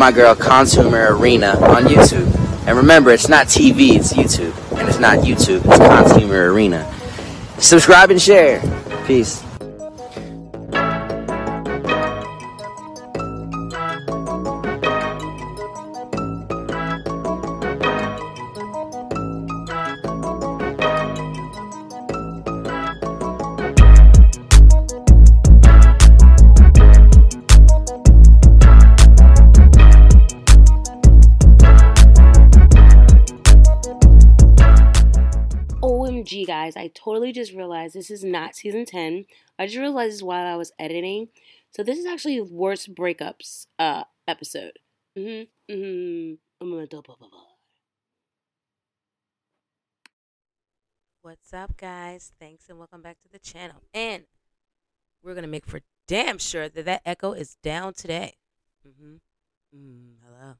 my girl Consumer Arena on YouTube. And remember, it's not TV, it's YouTube. And it's not YouTube, it's Consumer Arena. Subscribe and share. Peace. Totally just realized this is not season 10. I just realized this while I was editing. So this is actually worst breakups uh episode. Mm-hmm. Mm-hmm. What's up, guys? Thanks and welcome back to the channel. And we're gonna make for damn sure that that echo is down today. Mm-hmm. Mm, hello.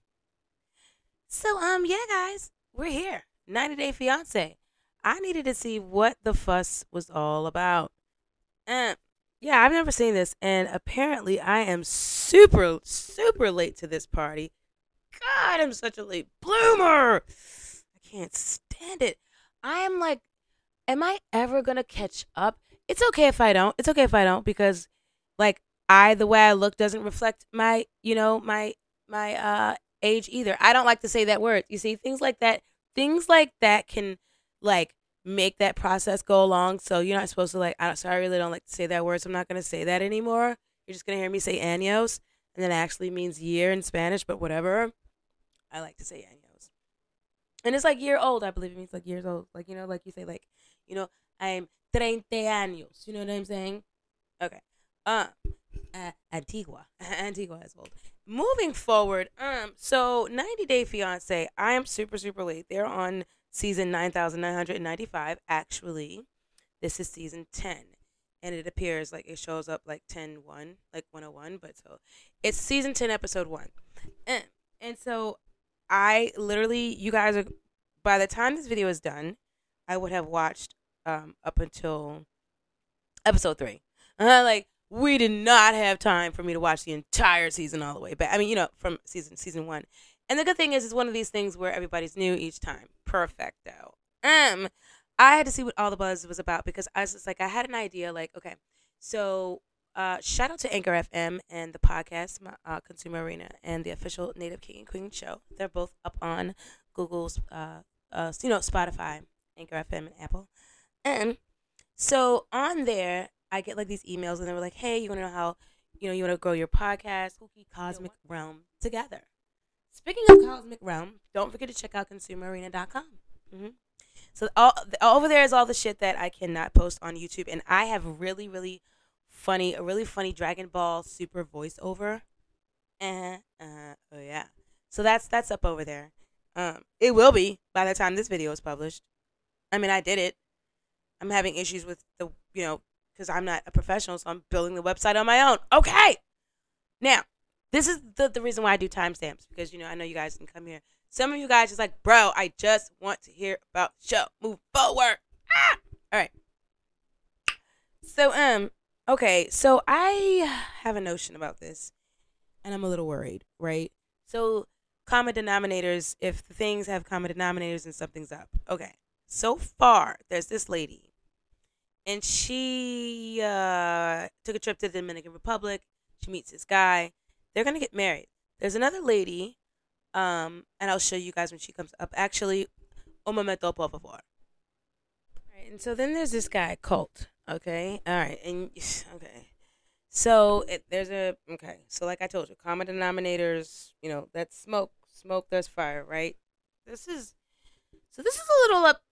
So, um, yeah, guys, we're here. 90 Day Fiance. I needed to see what the fuss was all about. And yeah, I've never seen this, and apparently I am super, super late to this party. God, I'm such a late bloomer. I can't stand it. I am like, am I ever gonna catch up? It's okay if I don't. It's okay if I don't because, like, I the way I look doesn't reflect my, you know, my my uh age either. I don't like to say that word. You see, things like that, things like that can like make that process go along. So you're not supposed to like. I sorry, I really don't like to say that word, so I'm not gonna say that anymore. You're just gonna hear me say años, and that actually means year in Spanish, but whatever. I like to say años, and it's like year old. I believe it means like years old. Like you know, like you say, like you know, I'm treinta años. You know what I'm saying? Okay. Uh, uh Antigua. Antigua is old. Moving forward, um, so 90 Day Fiance, I am super, super late. They're on season 9995 actually this is season 10 and it appears like it shows up like 10 1 like 101 but so it's season 10 episode 1 and, and so i literally you guys are by the time this video is done i would have watched um up until episode 3 uh, like we did not have time for me to watch the entire season all the way back. I mean you know from season season 1 and the good thing is, it's one of these things where everybody's new each time. Perfecto. Um, I had to see what all the buzz was about because I was just like, I had an idea. Like, okay, so uh, shout out to Anchor FM and the podcast, uh, Consumer Arena, and the official Native King and Queen show. They're both up on Google's, uh, uh, you know, Spotify, Anchor FM, and Apple. And so on there, I get like these emails, and they were like, "Hey, you want to know how, you know, you want to grow your podcast, Spooky Cosmic Realm together." Speaking of Cosmic Realm, don't forget to check out consumerarena.com. Mm-hmm. So all over there is all the shit that I cannot post on YouTube, and I have really, really funny, a really funny Dragon Ball Super voiceover. Uh, uh, oh yeah. So that's that's up over there. Um, it will be by the time this video is published. I mean, I did it. I'm having issues with the, you know, because I'm not a professional, so I'm building the website on my own. Okay. Now, this is the, the reason why I do timestamps because you know I know you guys can come here. Some of you guys just like, bro, I just want to hear about show. Move forward. Ah! All right. So um, okay, so I have a notion about this, and I'm a little worried, right? So common denominators, if the things have common denominators and something's up. Okay. So far, there's this lady, and she uh, took a trip to the Dominican Republic. She meets this guy they're gonna get married. There's another lady, um, and I'll show you guys when she comes up. Actually, un momento, por favor. And so then there's this guy, Colt. Okay, all right, and okay, so it, there's a okay. So like I told you, common denominators. You know, that's smoke. Smoke, there's fire. Right. This is so. This is a little up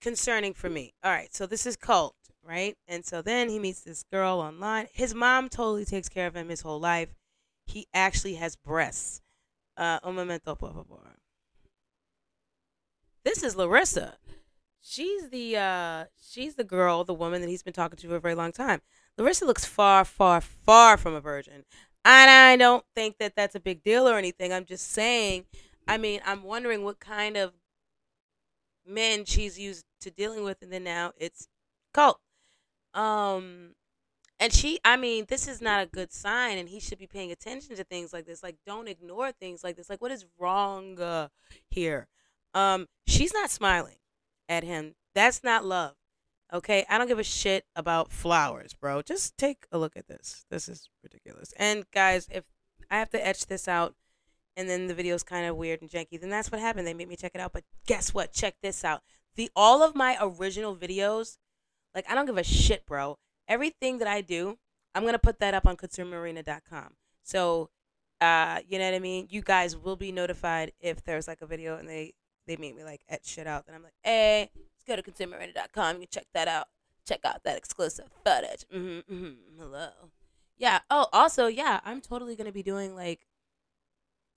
concerning for me. All right, so this is Colt, right? And so then he meets this girl online. His mom totally takes care of him his whole life he actually has breasts. Uh, un momento, por favor. This is Larissa. She's the uh, she's the girl, the woman that he's been talking to for a very long time. Larissa looks far, far, far from a virgin, and I don't think that that's a big deal or anything. I'm just saying. I mean, I'm wondering what kind of men she's used to dealing with, and then now it's Colt. Um, And she, I mean, this is not a good sign, and he should be paying attention to things like this. Like, don't ignore things like this. Like, what is wrong uh, here? Um, she's not smiling at him. That's not love. Okay, I don't give a shit about flowers, bro. Just take a look at this. This is ridiculous. And guys, if I have to etch this out and then the video's kind of weird and janky, then that's what happened. They made me check it out. But guess what? Check this out. The all of my original videos, like I don't give a shit, bro. Everything that I do, I'm gonna put that up on consumerarena.com. So uh, you know what I mean? You guys will be notified if there's like a video and they they make me like etch shit out. Then I'm like, hey, let's go to consumerarena.com. You can check that out. Check out that exclusive footage. Mm-hmm, mm-hmm. Hello. Yeah. Oh, also, yeah, I'm totally gonna be doing like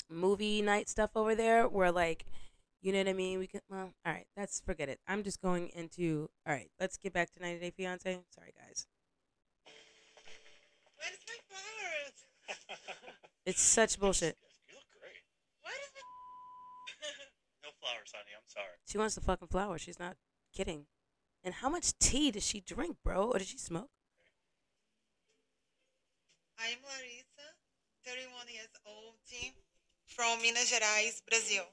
movie night stuff over there where like you know what I mean? We can well, all right, let's forget it. I'm just going into all right, let's get back to 90 Day Fiance. Sorry guys. Where's my flowers? It's such bullshit. You look great. What is it? no flowers, honey. I'm sorry. She wants the fucking flower. She's not kidding. And how much tea does she drink, bro? Or does she smoke? I'm Larissa, 31 years old, from Minas Gerais, Brazil.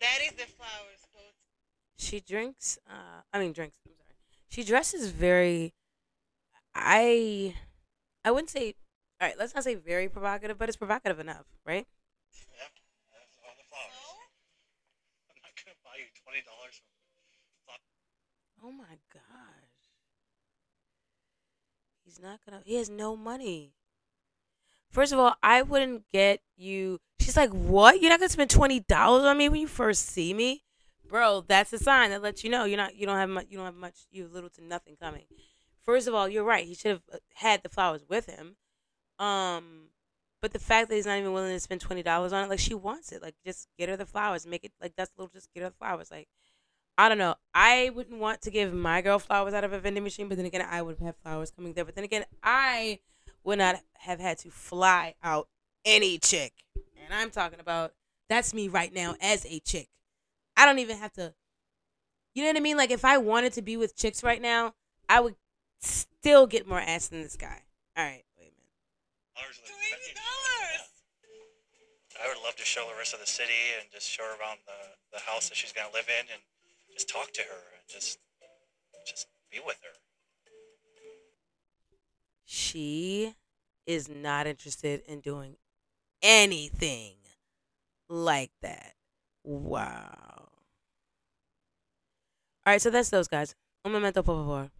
That is the flowers. She drinks uh I mean drinks, I'm sorry. She dresses very I I wouldn't say all right, let's not say very provocative, but it's provocative enough, right? Yeah, that's all the flowers. I'm not gonna buy you twenty dollars. Oh my gosh. He's not gonna he has no money. First of all, I wouldn't get you she's like, What? You're not gonna spend twenty dollars on me when you first see me? Bro, that's a sign that lets you know you're not you don't have much you don't have much you have little to nothing coming. First of all, you're right. He should have uh, had the flowers with him. Um but the fact that he's not even willing to spend twenty dollars on it, like she wants it. Like just get her the flowers. Make it like that's little just get her the flowers. Like I don't know. I wouldn't want to give my girl flowers out of a vending machine, but then again, I would have flowers coming there. But then again, I would not have had to fly out any chick. And I'm talking about that's me right now as a chick. I don't even have to. You know what I mean? Like if I wanted to be with chicks right now, I would still get more ass than this guy. All right, wait a minute. Twenty dollars. I would love to show Larissa the city and just show her around the, the house that she's gonna live in and just talk to her and just just be with her. She is not interested in doing anything like that. Wow. All right, so that's those guys. Un momento, por favor.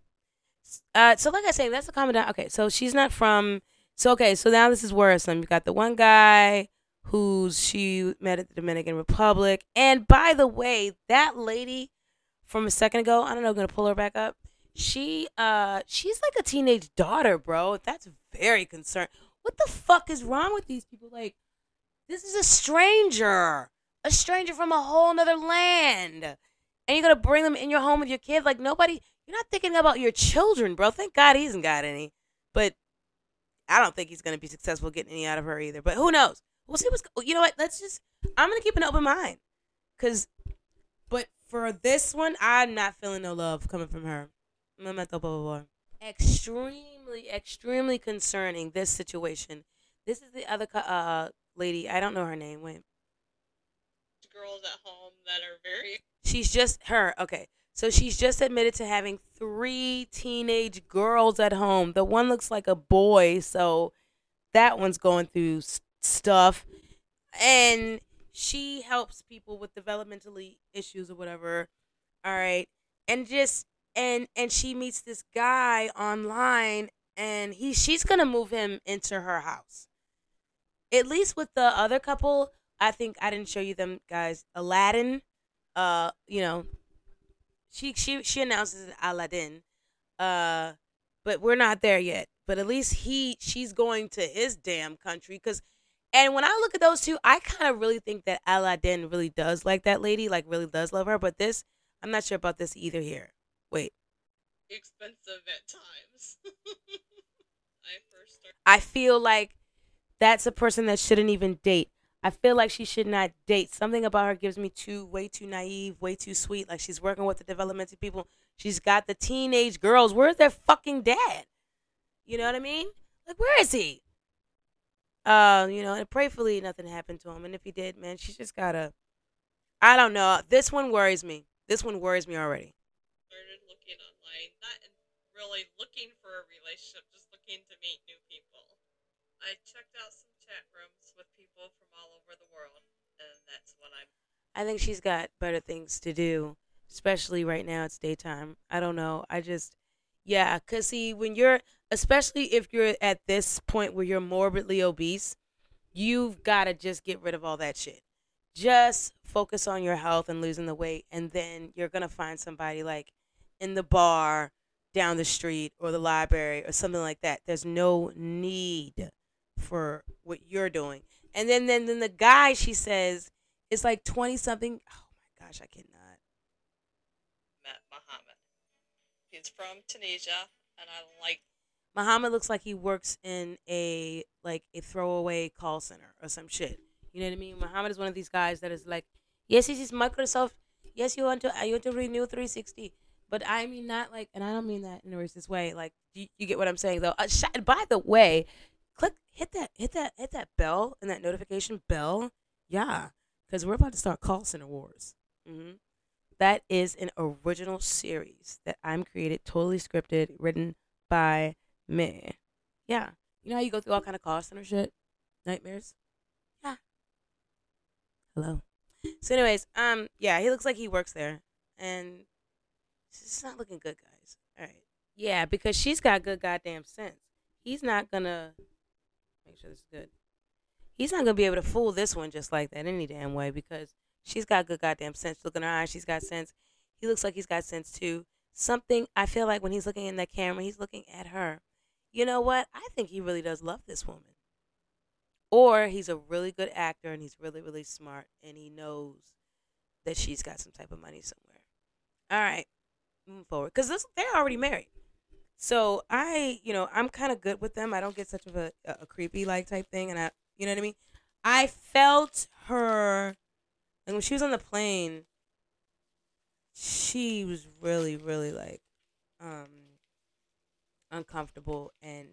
Uh, so like I say, that's the comment. down- Okay, so she's not from. So okay, so now this is worrisome. You got the one guy who's she met at the Dominican Republic, and by the way, that lady from a second ago, I don't know, gonna pull her back up. She uh, she's like a teenage daughter, bro. That's very concerned. What the fuck is wrong with these people? Like, this is a stranger, a stranger from a whole nother land, and you're gonna bring them in your home with your kid. Like nobody, you're not thinking about your children, bro. Thank God he hasn't got any, but I don't think he's gonna be successful getting any out of her either. But who knows? We'll see what's. You know what? Let's just. I'm gonna keep an open mind, cause, but for this one, I'm not feeling no love coming from her. Momento, por favor. Extremely, extremely concerning. This situation. This is the other uh lady. I don't know her name. Wait. Girls at home that are very She's just her. Okay. So she's just admitted to having three teenage girls at home. The one looks like a boy, so that one's going through s- stuff. And she helps people with developmentally issues or whatever. All right. And just and and she meets this guy online and he she's going to move him into her house. At least with the other couple, I think I didn't show you them guys. Aladdin uh, you know, she she she announces Aladdin, uh, but we're not there yet. But at least he she's going to his damn country because, and when I look at those two, I kind of really think that Aladdin really does like that lady, like really does love her. But this, I'm not sure about this either. Here, wait, expensive at times. I first started I feel like that's a person that shouldn't even date. I feel like she should not date. Something about her gives me too way too naive, way too sweet. Like she's working with the developmental people. She's got the teenage girls. Where's their fucking dad? You know what I mean? Like where is he? Uh, you know, and prayfully nothing happened to him. And if he did, man, she's just gotta. I don't know. This one worries me. This one worries me already. started looking online, not really looking for a relationship, just looking to meet new people. I checked out some chat rooms with people from over the world, and that's what I'm. I think she's got better things to do, especially right now. It's daytime. I don't know. I just, yeah, cause see, when you're, especially if you're at this point where you're morbidly obese, you've got to just get rid of all that shit. Just focus on your health and losing the weight, and then you're gonna find somebody like in the bar down the street or the library or something like that. There's no need for what you're doing. And then then then the guy she says is like 20 something. Oh my gosh, I cannot. met Muhammad. He's from Tunisia, and I like Muhammad looks like he works in a like a throwaway call center or some shit. You know what I mean? Muhammad is one of these guys that is like, yes, this is Microsoft. Yes, you want to you want to renew 360, but I mean not like, and I don't mean that in a racist way. Like, you, you get what I'm saying though. Uh, sh- by the way, click hit that hit that hit that bell and that notification bell. Yeah, because we're about to start call center wars. hmm That is an original series that I'm created, totally scripted, written by me. Yeah, you know how you go through all kind of call center shit, nightmares. Yeah. Hello. So, anyways, um, yeah, he looks like he works there, and it's not looking good, guys. All right. Yeah, because she's got good goddamn sense. He's not gonna make sure this is good. He's not gonna be able to fool this one just like that any damn way because she's got good goddamn sense. Look in her eyes, she's got sense. He looks like he's got sense too. Something I feel like when he's looking in that camera, he's looking at her. You know what? I think he really does love this woman. Or he's a really good actor and he's really, really smart and he knows that she's got some type of money somewhere. All right, moving forward. Because they're already married. So I, you know, I'm kind of good with them. I don't get such of a, a, creepy like type thing, and I, you know what I mean. I felt her, and when she was on the plane, she was really, really like, um, uncomfortable and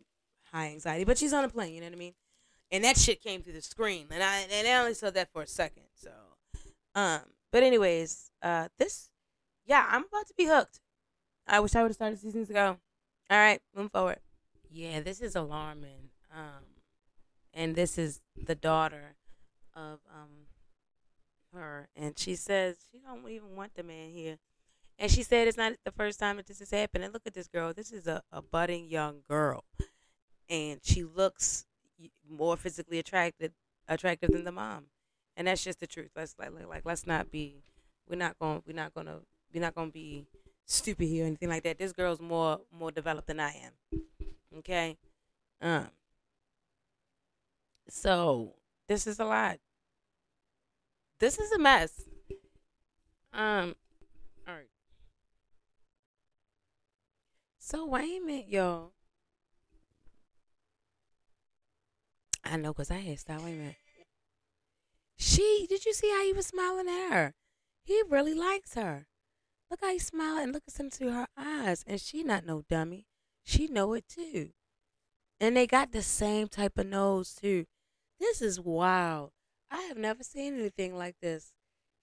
high anxiety. But she's on a plane, you know what I mean. And that shit came through the screen, and I and I only saw that for a second. So, um, but anyways, uh, this, yeah, I'm about to be hooked. I wish I would have started seasons ago. All right, move forward. Yeah, this is alarming. Um, and this is the daughter of um her, and she says she don't even want the man here. And she said it's not the first time that this has happened. And look at this girl. This is a, a budding young girl, and she looks more physically attractive attractive than the mom, and that's just the truth. Let's like like, like let's not be. We're not going. We're not gonna. We're not gonna be stupid here or anything like that. This girl's more more developed than I am. Okay. Um. So this is a lot. This is a mess. Um. All right. So wait a minute, y'all. I know, cause I had stopped. Wait a minute. She did you see how he was smiling at her? He really likes her. Look how he smiled and looks into her eyes, and she not no dummy. She know it too. And they got the same type of nose too. This is wild. I have never seen anything like this.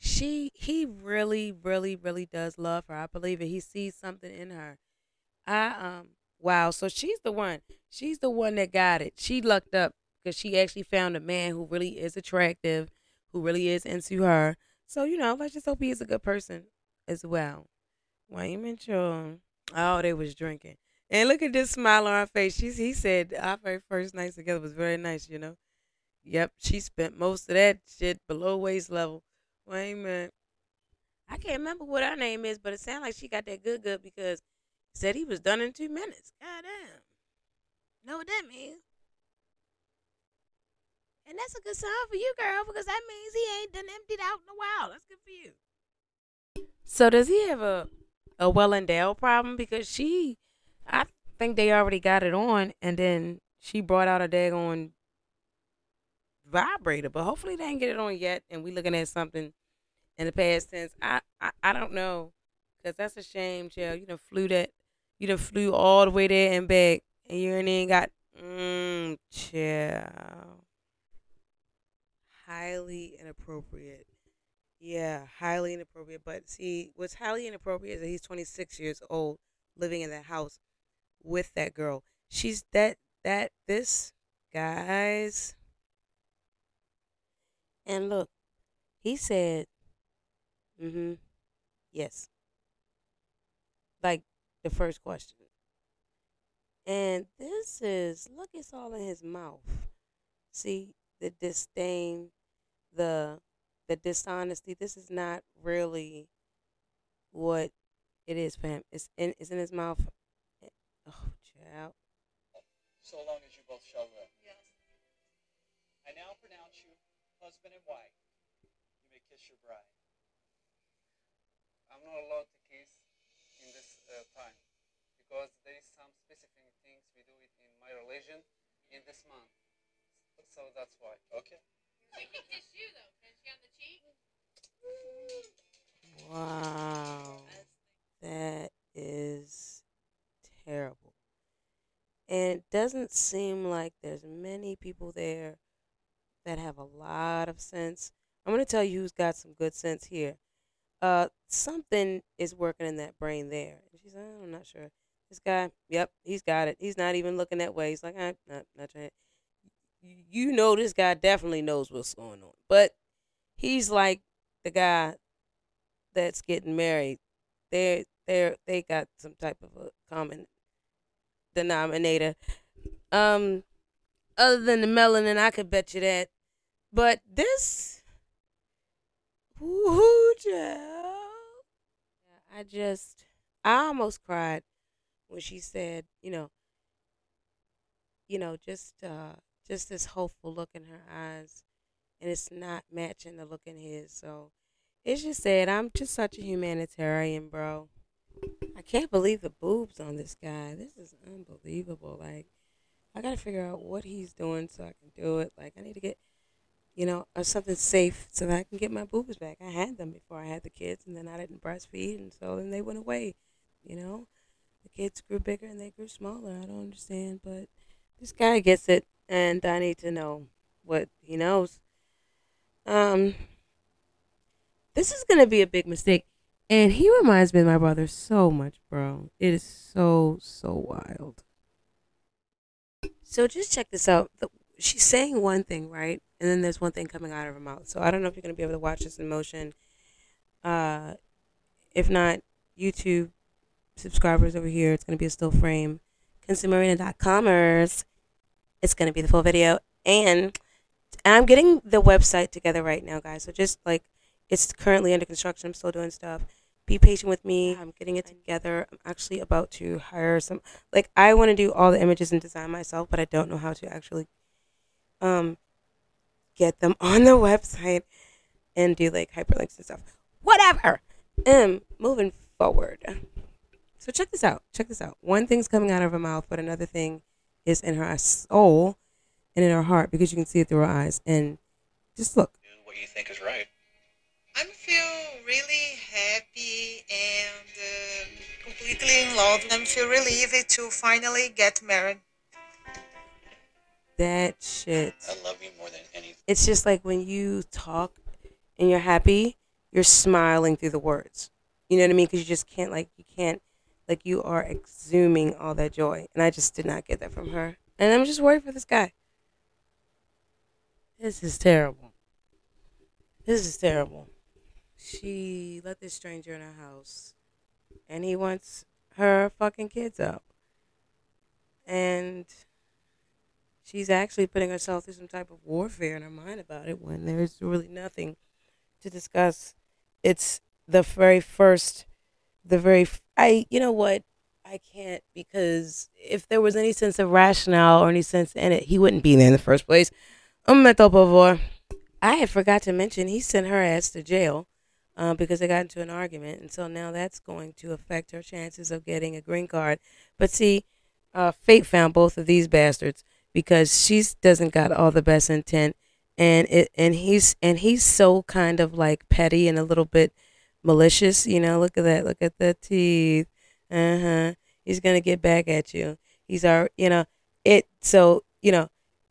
She he really, really, really does love her. I believe it. He sees something in her. I um wow. So she's the one. She's the one that got it. She lucked up because she actually found a man who really is attractive, who really is into her. So you know, let's just hope he is a good person as well. Why you Mitchell. Oh, they was drinking. And look at this smile on her face. She's he said our very first night together was very nice, you know. Yep, she spent most of that shit below waist level. Wait a minute. I can't remember what her name is, but it sounds like she got that good good because said he was done in two minutes. God damn. Know what that means? And that's a good sign for you, girl, because that means he ain't done emptied out in a while. That's good for you. So does he have a a well endowed problem? Because she I think they already got it on and then she brought out a daggone vibrator, but hopefully they didn't get it on yet. And we looking at something in the past tense. I I, I don't know, cause that's a shame, Jill. You done flew that, you done flew all the way there and back, and you ain't got mm, chill. Highly inappropriate. Yeah, highly inappropriate. But see, what's highly inappropriate is that he's 26 years old, living in that house with that girl. She's that that this guys. And look, he said, "Mm-hmm, yes." Like the first question. And this is look, it's all in his mouth. See the disdain, the the dishonesty. This is not really what it is for him. It's in it's in his mouth. Oh, child. so long as you both shall live. Yes. I now pronounce you husband and wife. You may kiss your bride. I'm not allowed to kiss in this uh, time because there is some specific things we do it in my religion in this month. So that's why. Okay. She can kiss you though. Can she on the cheek? Wow. That is terrible. And it doesn't seem like there's many people there that have a lot of sense. I'm going to tell you who's got some good sense here. Uh, something is working in that brain there. And she's like, I'm not sure. This guy, yep, he's got it. He's not even looking that way. He's like, I'm not, not trying. You know, this guy definitely knows what's going on. But he's like the guy that's getting married. They're, they're, they got some type of a common denominator. Um, other than the melanin, I could bet you that. But this, whoo, child. I just, I almost cried when she said, you know, you know, just, uh, just this hopeful look in her eyes, and it's not matching the look in his. So, it's just said, I'm just such a humanitarian, bro. I can't believe the boobs on this guy. This is unbelievable. Like, I gotta figure out what he's doing so I can do it. Like, I need to get, you know, uh, something safe so that I can get my boobs back. I had them before I had the kids, and then I didn't breastfeed, and so then they went away. You know, the kids grew bigger and they grew smaller. I don't understand, but this guy gets it, and I need to know what he knows. Um, this is gonna be a big mistake. And he reminds me of my brother so much, bro. It is so, so wild. So just check this out. She's saying one thing, right? And then there's one thing coming out of her mouth. So I don't know if you're to be able to watch this in motion. Uh, if not, YouTube subscribers over here, it's to be a still frame. Consumerina.comers. It's going to be the full video. And, and I'm getting the website together right now, guys. So just like, it's currently under construction. I'm still doing stuff be patient with me. I'm getting it together. I'm actually about to hire some like I want to do all the images and design myself, but I don't know how to actually um get them on the website and do like hyperlinks and stuff. Whatever. Um moving forward. So check this out. Check this out. One thing's coming out of her mouth, but another thing is in her soul and in her heart because you can see it through her eyes. And just look. Do what you think is right. I feel really happy and uh, completely in love. I feel relieved to finally get married. That shit. I love you more than anything. It's just like when you talk and you're happy, you're smiling through the words. You know what I mean? Because you just can't, like, you can't, like, you are exhuming all that joy. And I just did not get that from her. And I'm just worried for this guy. This is terrible. This is terrible. She let this stranger in her house, and he wants her fucking kids up. And she's actually putting herself through some type of warfare in her mind about it when there's really nothing to discuss. It's the very first, the very, I, you know what? I can't because if there was any sense of rationale or any sense in it, he wouldn't be there in the first place. Por. I had forgot to mention he sent her ass to jail uh, because they got into an argument, and so now that's going to affect her chances of getting a green card. But see, uh, fate found both of these bastards because she doesn't got all the best intent, and it and he's and he's so kind of like petty and a little bit malicious. You know, look at that. Look at the teeth. Uh huh. He's gonna get back at you. He's our, you know, it. So you know,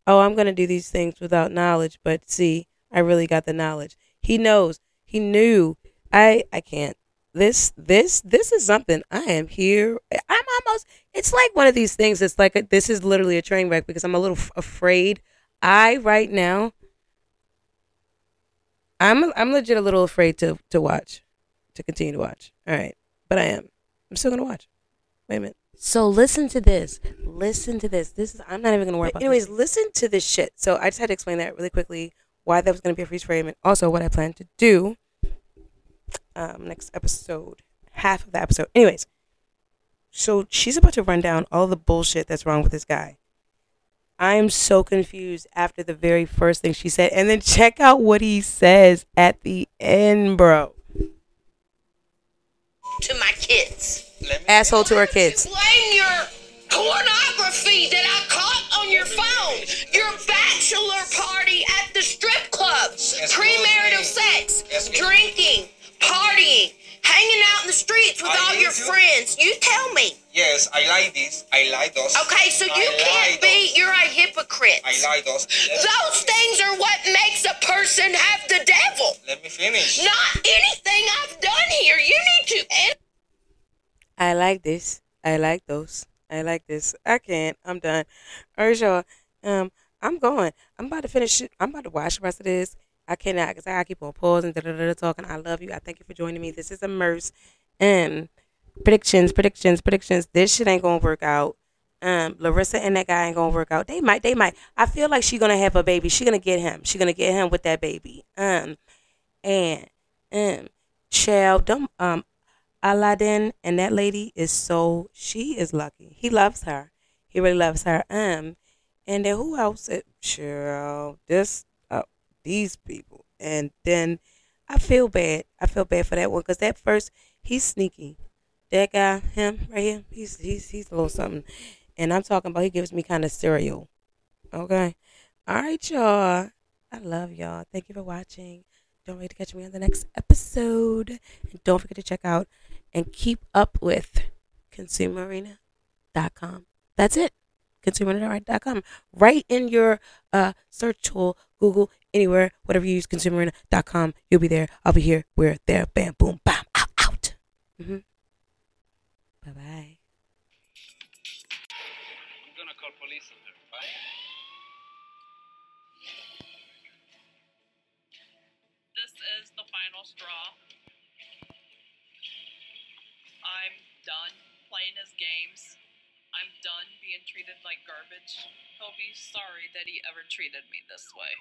oh, I'm gonna do these things without knowledge, but see, I really got the knowledge. He knows. He knew. I I can't. This this this is something. I am here. I'm almost. It's like one of these things. It's like a, this is literally a train wreck because I'm a little f- afraid. I right now. I'm I'm legit a little afraid to to watch, to continue to watch. All right, but I am. I'm still gonna watch. Wait a minute. So listen to this. Listen to this. This is. I'm not even gonna worry about. Anyways, listen to this shit. So I just had to explain that really quickly. Why that was gonna be a freeze frame, and also what I plan to do. Um, next episode, half of the episode. Anyways, so she's about to run down all the bullshit that's wrong with this guy. I am so confused after the very first thing she said, and then check out what he says at the end, bro. To my kids. Asshole to her kids. Blame your pornography that I caught on your phone. Your bachelor party at the strip club. Premarital sex. Drinking. Partying. Hanging out in the streets with all your friends. You tell me. Yes, I like this. I like those. Okay, so you I can't be, those. you're a hypocrite. I like those. Let, Those things are what makes a person have the devil. let me finish. Not anything I've done here. You need to. And I like this. I like those. I like this. I can't. I'm done. All right, y'all. Um, I'm going. I'm about to finish. I'm about to watch the rest of this. I cannot because I keep on pausing, da, da, da, da, talking. I love you. I thank you for joining me. This is a Immerse. Um, predictions, predictions, predictions. This shit ain't gonna work out. Um, Larissa and that guy ain't gonna work out. They might, they might. I feel like she gonna have a baby. She gonna get him. She gonna get him with that baby. Um, and um, child, um, Aladdin and that lady is so she is lucky. He loves her. He really loves her. Um, and then who else? It, child, this uh, these people. And then I feel bad. I feel bad for that one because that first he's sneaky. That guy, him right here, he's he's he's a little something. And I'm talking about he gives me kind of cereal. Okay. All right, y'all. I love y'all. Thank you for watching. Don't forget to catch me on the next episode. And don't forget to check out and keep up with consumerarena.com. That's it. Consumerarena.com. Right in your uh, search tool, Google, anywhere, whatever you use, consumerarena.com. You'll be there. I'll be here. We're there. Bam, boom, bam, out, out. Mm-hmm. Bye bye. I'm gonna call police on her. Bye. This is the final straw. I'm done playing his games. I'm done being treated like garbage. He'll be sorry that he ever treated me this way.